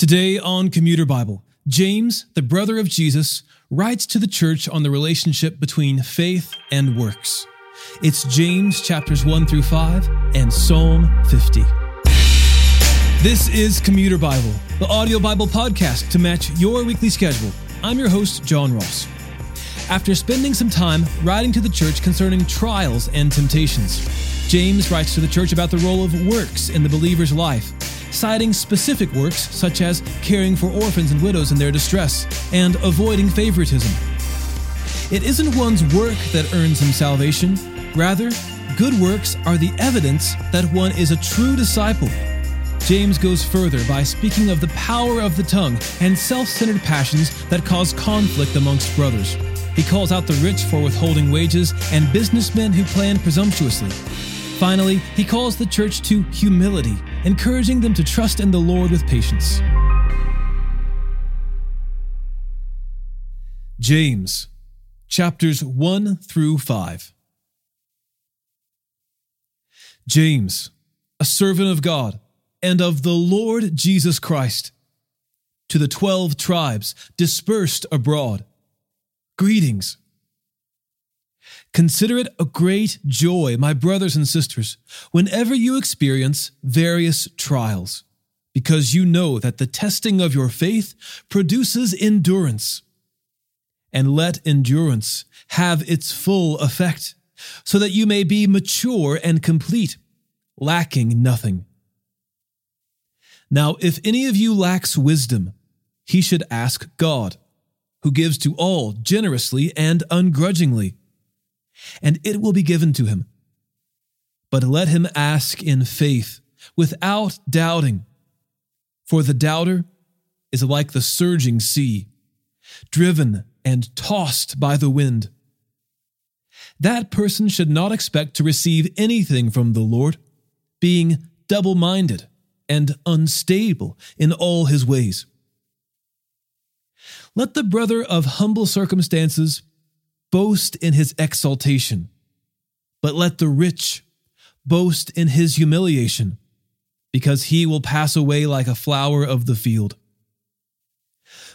Today on Commuter Bible, James, the brother of Jesus, writes to the church on the relationship between faith and works. It's James chapters 1 through 5 and Psalm 50. This is Commuter Bible, the audio Bible podcast to match your weekly schedule. I'm your host, John Ross. After spending some time writing to the church concerning trials and temptations, James writes to the church about the role of works in the believer's life citing specific works such as caring for orphans and widows in their distress and avoiding favoritism. It isn't one's work that earns him salvation, rather, good works are the evidence that one is a true disciple. James goes further by speaking of the power of the tongue and self centered passions that cause conflict amongst brothers. He calls out the rich for withholding wages and businessmen who plan presumptuously. Finally, he calls the church to humility, encouraging them to trust in the Lord with patience. James, chapters 1 through 5. James, a servant of God and of the Lord Jesus Christ, to the twelve tribes dispersed abroad, greetings. Consider it a great joy, my brothers and sisters, whenever you experience various trials, because you know that the testing of your faith produces endurance. And let endurance have its full effect, so that you may be mature and complete, lacking nothing. Now, if any of you lacks wisdom, he should ask God, who gives to all generously and ungrudgingly and it will be given to him. But let him ask in faith, without doubting. For the doubter is like the surging sea, driven and tossed by the wind. That person should not expect to receive anything from the Lord, being double minded and unstable in all his ways. Let the brother of humble circumstances boast in his exaltation, but let the rich boast in his humiliation, because he will pass away like a flower of the field.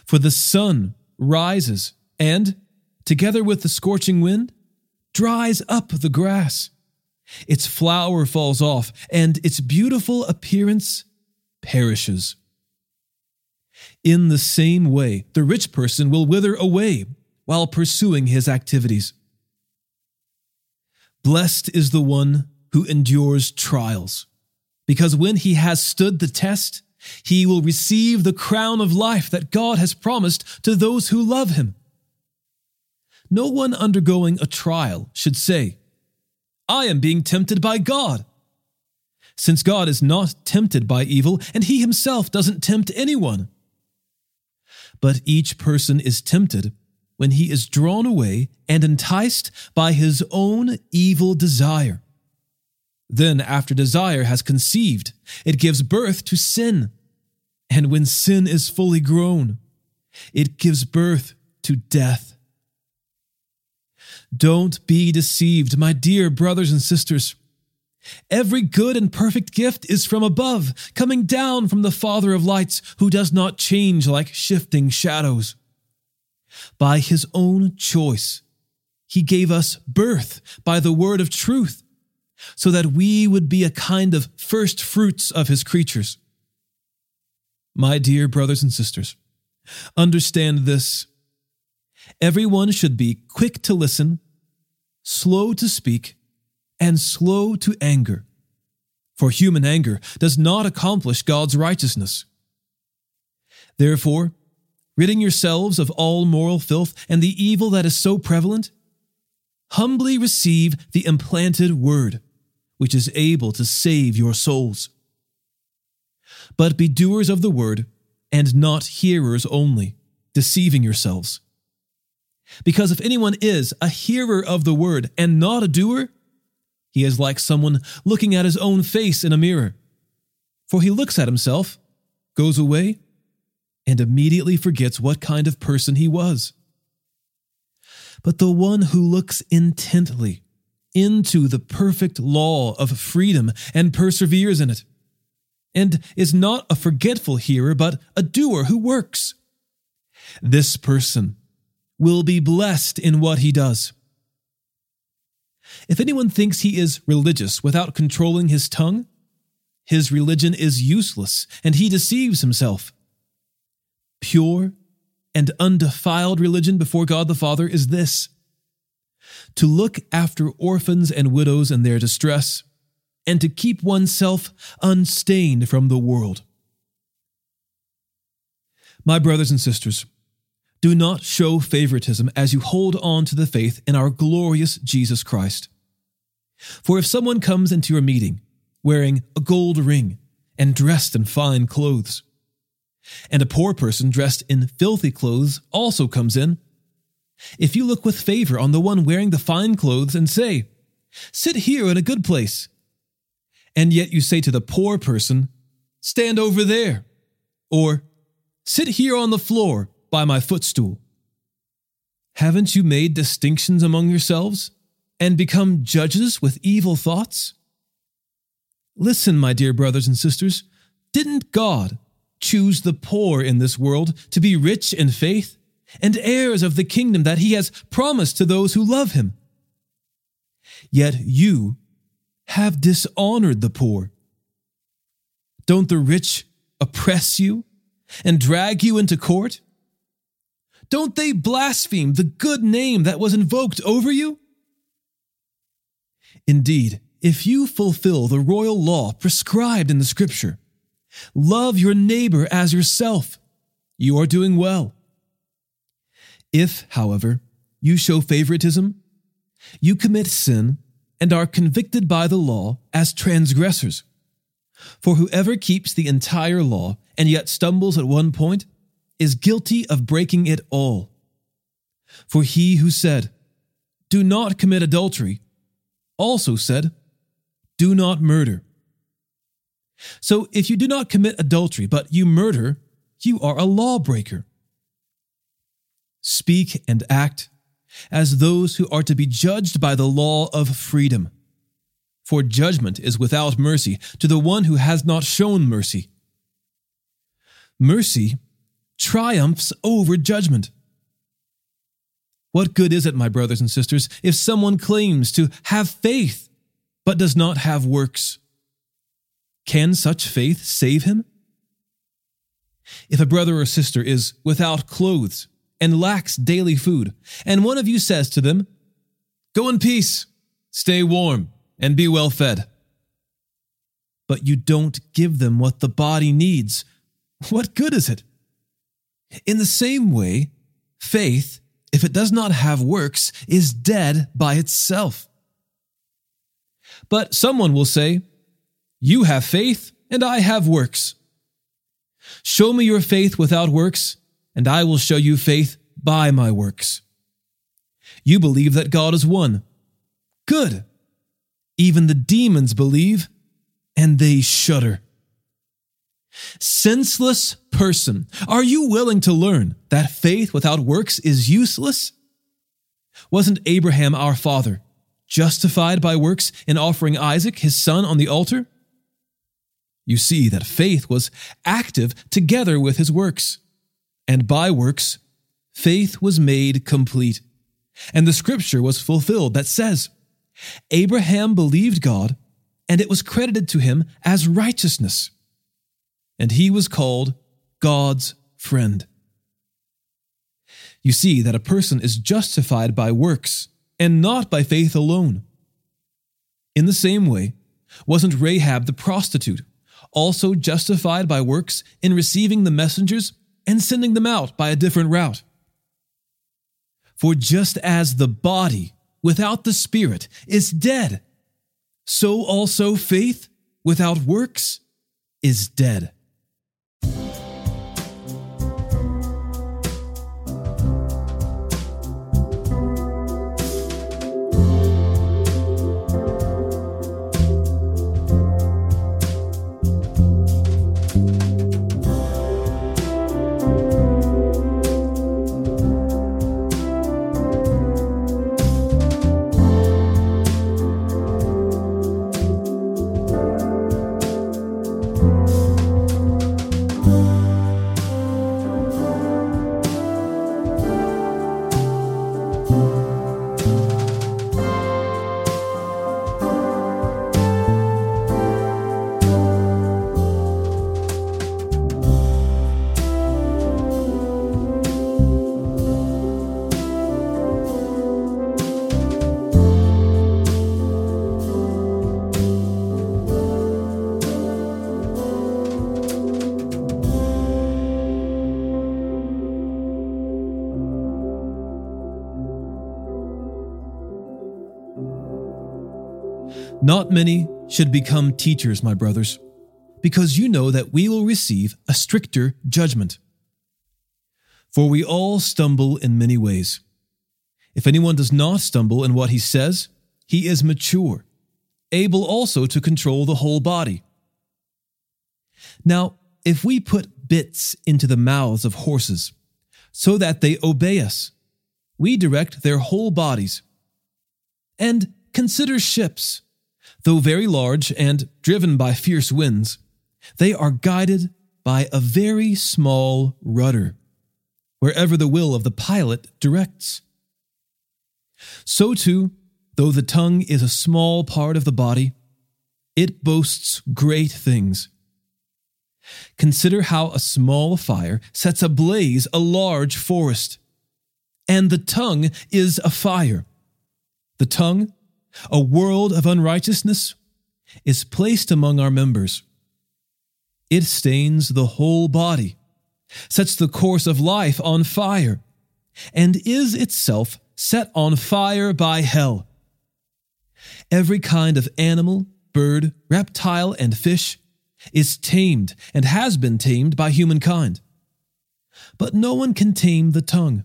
For the sun rises and, together with the scorching wind, dries up the grass. Its flower falls off, and its beautiful appearance perishes. In the same way, the rich person will wither away while pursuing his activities. Blessed is the one who endures trials, because when he has stood the test, he will receive the crown of life that God has promised to those who love him. No one undergoing a trial should say, I am being tempted by God. Since God is not tempted by evil, and he himself doesn't tempt anyone. But each person is tempted when he is drawn away and enticed by his own evil desire. Then, after desire has conceived, it gives birth to sin. And when sin is fully grown, it gives birth to death. Don't be deceived, my dear brothers and sisters. Every good and perfect gift is from above, coming down from the Father of lights, who does not change like shifting shadows. By his own choice, he gave us birth by the word of truth, so that we would be a kind of first fruits of his creatures. My dear brothers and sisters, understand this. Everyone should be quick to listen, slow to speak, and slow to anger. For human anger does not accomplish God's righteousness. Therefore, ridding yourselves of all moral filth and the evil that is so prevalent? Humbly receive the implanted word, which is able to save your souls. But be doers of the word, and not hearers only, deceiving yourselves. Because if anyone is a hearer of the word and not a doer, he is like someone looking at his own face in a mirror. For he looks at himself, goes away, and immediately forgets what kind of person he was. But the one who looks intently into the perfect law of freedom and perseveres in it, and is not a forgetful hearer, but a doer who works. This person will be blessed in what he does. If anyone thinks he is religious without controlling his tongue, his religion is useless and he deceives himself. Pure and undefiled religion before God the Father is this to look after orphans and widows in their distress, and to keep oneself unstained from the world. My brothers and sisters, do not show favoritism as you hold on to the faith in our glorious Jesus Christ. For if someone comes into your meeting wearing a gold ring and dressed in fine clothes, and a poor person dressed in filthy clothes also comes in, if you look with favor on the one wearing the fine clothes and say, Sit here in a good place, and yet you say to the poor person, Stand over there, or Sit here on the floor by my footstool. Haven't you made distinctions among yourselves and become judges with evil thoughts? Listen, my dear brothers and sisters, didn't God choose the poor in this world to be rich in faith and heirs of the kingdom that he has promised to those who love him? Yet you have dishonored the poor. Don't the rich oppress you and drag you into court? Don't they blaspheme the good name that was invoked over you? Indeed, if you fulfill the royal law prescribed in the scripture, love your neighbor as yourself, you are doing well. If, however, you show favoritism, you commit sin and are convicted by the law as transgressors. For whoever keeps the entire law and yet stumbles at one point is guilty of breaking it all. For he who said, Do not commit adultery, also said, Do not murder. So if you do not commit adultery, but you murder, you are a lawbreaker. Speak and act as those who are to be judged by the law of freedom. For judgment is without mercy to the one who has not shown mercy. Mercy triumphs over judgment. What good is it, my brothers and sisters, if someone claims to have faith but does not have works? Can such faith save him? If a brother or sister is without clothes and lacks daily food, and one of you says to them, Go in peace, stay warm, and be well fed, but you don't give them what the body needs, what good is it? In the same way, faith, if it does not have works, is dead by itself. But someone will say, You have faith, and I have works. Show me your faith without works, and I will show you faith by my works. You believe that God is one. Good. Even the demons believe, and they shudder. Senseless person, are you willing to learn that faith without works is useless? Wasn't Abraham our father justified by works in offering Isaac, his son, on the altar? You see that faith was active together with his works, and by works, faith was made complete. And the scripture was fulfilled that says, Abraham believed God, and it was credited to him as righteousness and he was called God's friend. You see that a person is justified by works and not by faith alone. In the same way, wasn't Rahab the prostitute also justified by works in receiving the messengers and sending them out by a different route? For just as the body without the spirit is dead, so also faith without works is dead. Not many should become teachers, my brothers, because you know that we will receive a stricter judgment. For we all stumble in many ways. If anyone does not stumble in what he says, he is mature, able also to control the whole body. Now, if we put bits into the mouths of horses so that they obey us, we direct their whole bodies. And consider ships. Though very large and driven by fierce winds, they are guided by a very small rudder, wherever the will of the pilot directs. So too, though the tongue is a small part of the body, it boasts great things. Consider how a small fire sets ablaze a large forest. And the tongue is a fire. The tongue, a world of unrighteousness, is placed among our members. It stains the whole body, sets the course of life on fire, and is itself set on fire by hell. Every kind of animal, bird, reptile, and fish is tamed and has been tamed by humankind. But no one can tame the tongue.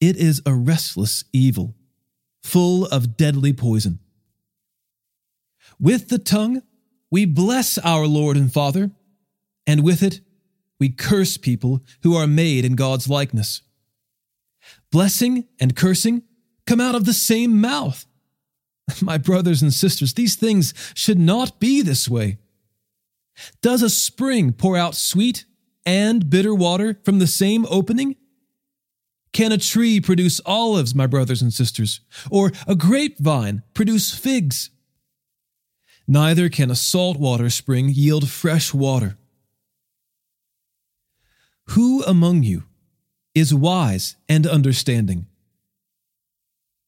It is a restless evil, full of deadly poison. With the tongue, we bless our Lord and Father, and with it, we curse people who are made in God's likeness. Blessing and cursing come out of the same mouth. My brothers and sisters, these things should not be this way. Does a spring pour out sweet and bitter water from the same opening? Can a tree produce olives, my brothers and sisters, or a grapevine produce figs? Neither can a saltwater spring yield fresh water. Who among you is wise and understanding?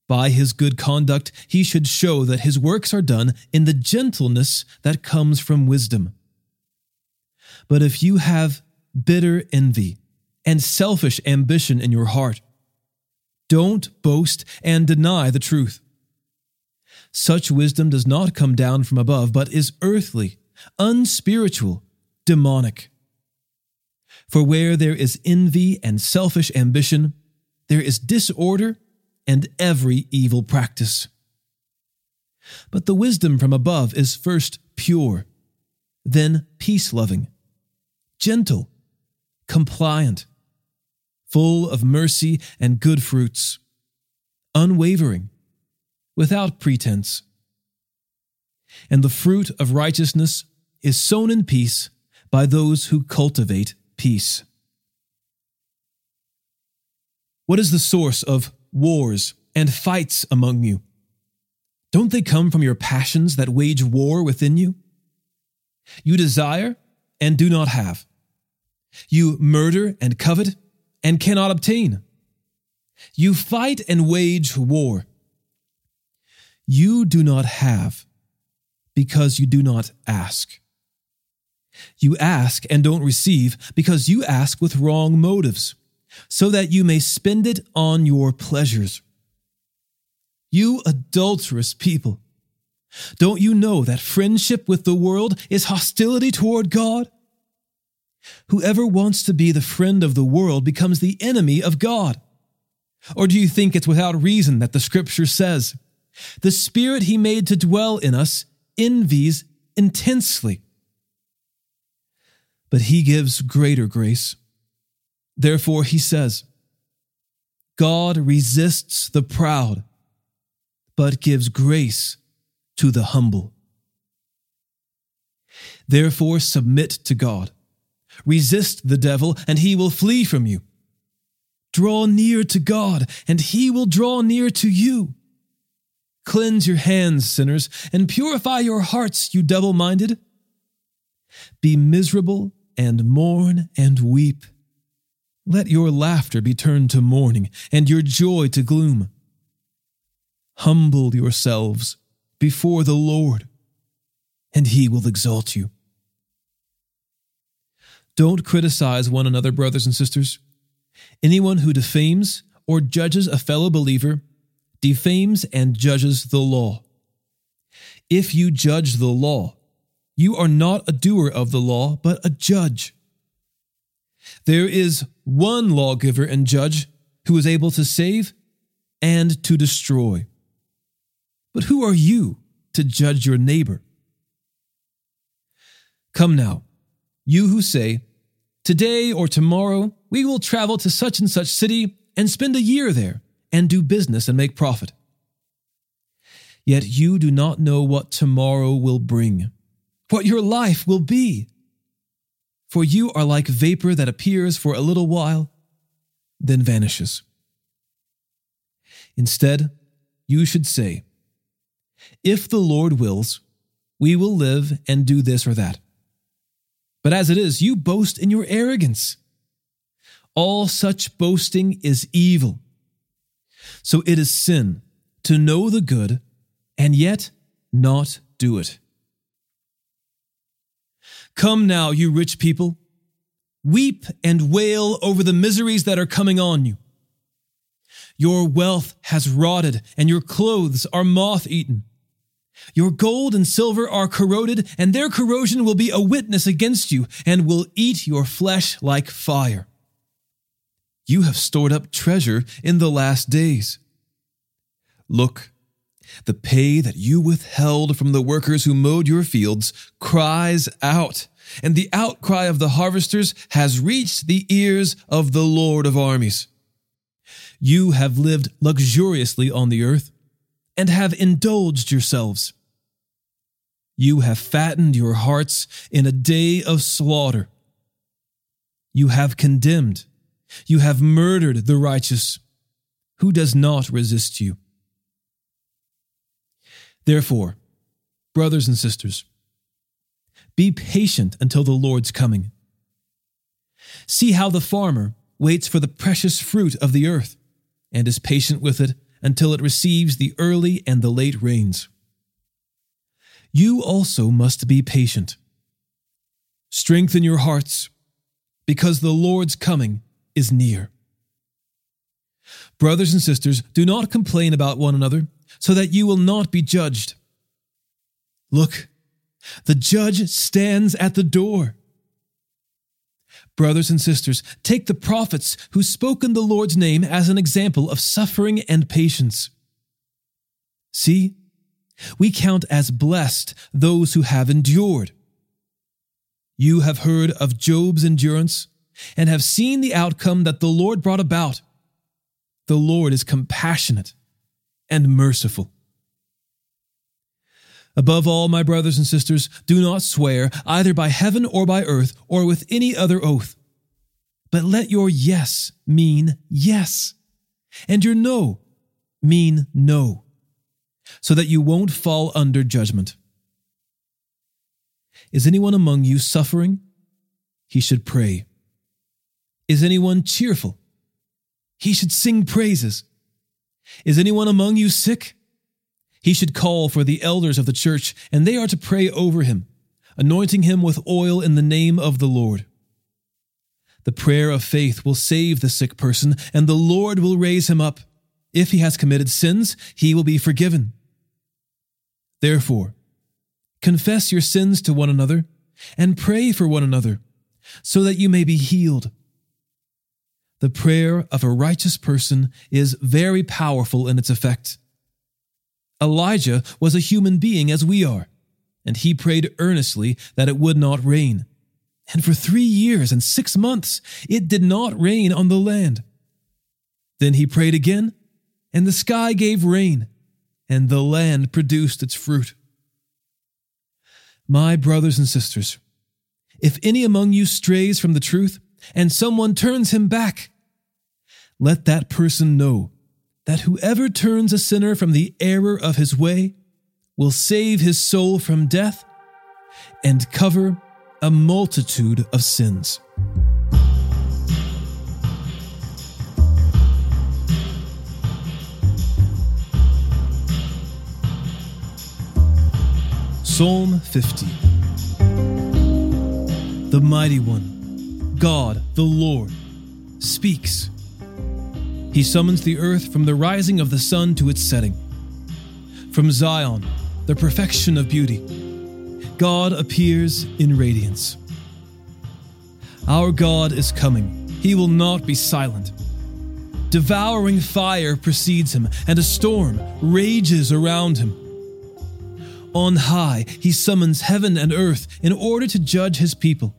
By his good conduct, he should show that his works are done in the gentleness that comes from wisdom. But if you have bitter envy and selfish ambition in your heart, don't boast and deny the truth. Such wisdom does not come down from above, but is earthly, unspiritual, demonic. For where there is envy and selfish ambition, there is disorder and every evil practice. But the wisdom from above is first pure, then peace loving gentle, compliant, full of mercy and good fruits, unwavering, without pretense. And the fruit of righteousness is sown in peace by those who cultivate peace. What is the source of wars and fights among you? Don't they come from your passions that wage war within you? You desire and do not have. You murder and covet and cannot obtain. You fight and wage war. You do not have because you do not ask. You ask and don't receive because you ask with wrong motives, so that you may spend it on your pleasures. You adulterous people, don't you know that friendship with the world is hostility toward God? Whoever wants to be the friend of the world becomes the enemy of God. Or do you think it's without reason that the scripture says, the spirit he made to dwell in us envies intensely? But he gives greater grace. Therefore, he says, God resists the proud, but gives grace to the humble. Therefore, submit to God. Resist the devil, and he will flee from you. Draw near to God, and he will draw near to you. Cleanse your hands, sinners, and purify your hearts, you double minded. Be miserable and mourn and weep. Let your laughter be turned to mourning, and your joy to gloom. Humble yourselves before the Lord, and he will exalt you. Don't criticize one another, brothers and sisters. Anyone who defames or judges a fellow believer defames and judges the law. If you judge the law, you are not a doer of the law, but a judge. There is one lawgiver and judge who is able to save and to destroy. But who are you to judge your neighbor? Come now, you who say, Today or tomorrow we will travel to such and such city and spend a year there and do business and make profit. Yet you do not know what tomorrow will bring, what your life will be. For you are like vapor that appears for a little while, then vanishes. Instead, you should say, If the Lord wills, we will live and do this or that. But as it is, you boast in your arrogance. All such boasting is evil. So it is sin to know the good and yet not do it. Come now, you rich people. Weep and wail over the miseries that are coming on you. Your wealth has rotted, and your clothes are moth eaten. Your gold and silver are corroded, and their corrosion will be a witness against you, and will eat your flesh like fire. You have stored up treasure in the last days. Look, the pay that you withheld from the workers who mowed your fields cries out, and the outcry of the harvesters has reached the ears of the Lord of armies. You have lived luxuriously on the earth and have indulged yourselves. You have fattened your hearts in a day of slaughter. You have condemned, you have murdered the righteous. Who does not resist you? Therefore, brothers and sisters, be patient until the Lord's coming. See how the farmer waits for the precious fruit of the earth and is patient with it until it receives the early and the late rains. You also must be patient. Strengthen your hearts, because the Lord's coming is near. Brothers and sisters, do not complain about one another so that you will not be judged. Look, the judge stands at the door. Brothers and sisters, take the prophets who spoke in the Lord's name as an example of suffering and patience. See, we count as blessed those who have endured. You have heard of Job's endurance and have seen the outcome that the Lord brought about. The Lord is compassionate and merciful. Above all, my brothers and sisters, do not swear either by heaven or by earth or with any other oath. But let your yes mean yes, and your no mean no, so that you won't fall under judgment. Is anyone among you suffering? He should pray. Is anyone cheerful? He should sing praises. Is anyone among you sick? He should call for the elders of the church, and they are to pray over him, anointing him with oil in the name of the Lord. The prayer of faith will save the sick person, and the Lord will raise him up. If he has committed sins, he will be forgiven. Therefore, confess your sins to one another, and pray for one another, so that you may be healed. The prayer of a righteous person is very powerful in its effect. Elijah was a human being as we are, and he prayed earnestly that it would not rain. And for three years and six months, it did not rain on the land. Then he prayed again, and the sky gave rain, and the land produced its fruit. My brothers and sisters, if any among you strays from the truth, and someone turns him back, let that person know that whoever turns a sinner from the error of his way will save his soul from death and cover a multitude of sins. Psalm 50 The Mighty One, God the Lord, speaks. He summons the earth from the rising of the sun to its setting. From Zion, the perfection of beauty. God appears in radiance. Our God is coming. He will not be silent. Devouring fire precedes him, and a storm rages around him. On high, he summons heaven and earth in order to judge his people.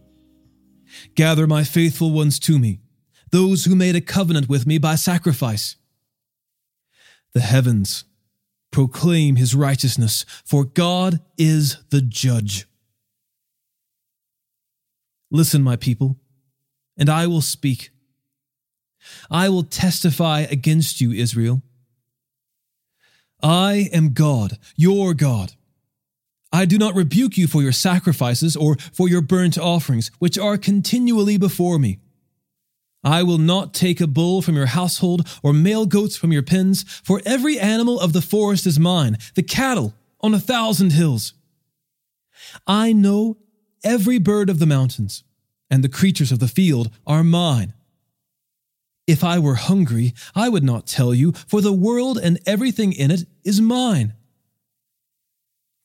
Gather my faithful ones to me, those who made a covenant with me by sacrifice. The heavens proclaim his righteousness, for God is the judge. Listen, my people, and I will speak. I will testify against you, Israel. I am God, your God. I do not rebuke you for your sacrifices or for your burnt offerings, which are continually before me. I will not take a bull from your household or male goats from your pens, for every animal of the forest is mine, the cattle on a thousand hills. I know every bird of the mountains, and the creatures of the field are mine. If I were hungry, I would not tell you, for the world and everything in it is mine.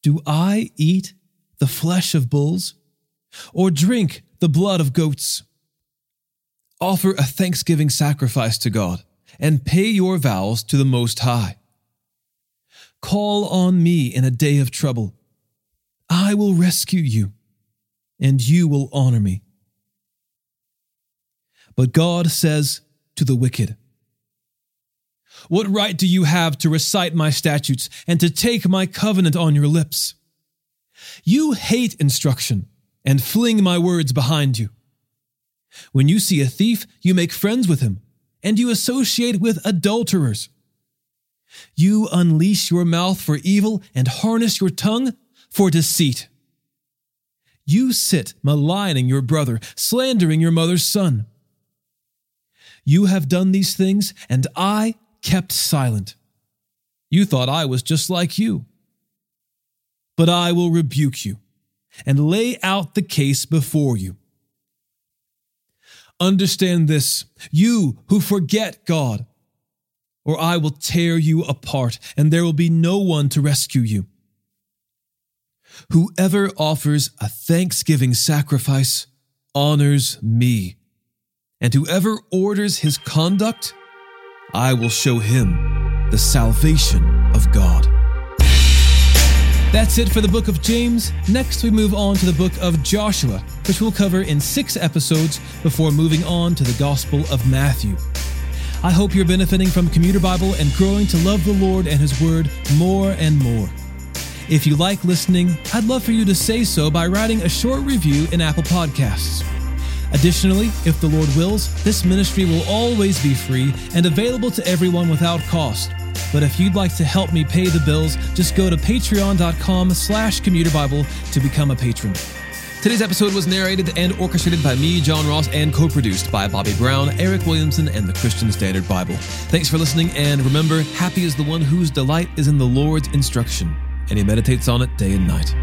Do I eat the flesh of bulls, or drink the blood of goats? Offer a thanksgiving sacrifice to God, and pay your vows to the Most High. Call on me in a day of trouble. I will rescue you, and you will honor me. But God says to the wicked, what right do you have to recite my statutes and to take my covenant on your lips? You hate instruction and fling my words behind you. When you see a thief, you make friends with him, and you associate with adulterers. You unleash your mouth for evil and harness your tongue for deceit. You sit maligning your brother, slandering your mother's son. You have done these things, and I kept silent. You thought I was just like you. But I will rebuke you and lay out the case before you. Understand this, you who forget God, or I will tear you apart, and there will be no one to rescue you. Whoever offers a thanksgiving sacrifice honors me, and whoever orders his conduct I will show him the salvation of God. That's it for the book of James. Next, we move on to the book of Joshua, which we'll cover in six episodes before moving on to the Gospel of Matthew. I hope you're benefiting from Commuter Bible and growing to love the Lord and His Word more and more. If you like listening, I'd love for you to say so by writing a short review in Apple Podcasts. Additionally, if the Lord wills, this ministry will always be free and available to everyone without cost. But if you'd like to help me pay the bills, just go to patreon.com slash commuterbible to become a patron. Today's episode was narrated and orchestrated by me, John Ross, and co-produced by Bobby Brown, Eric Williamson, and the Christian Standard Bible. Thanks for listening, and remember, happy is the one whose delight is in the Lord's instruction, and he meditates on it day and night.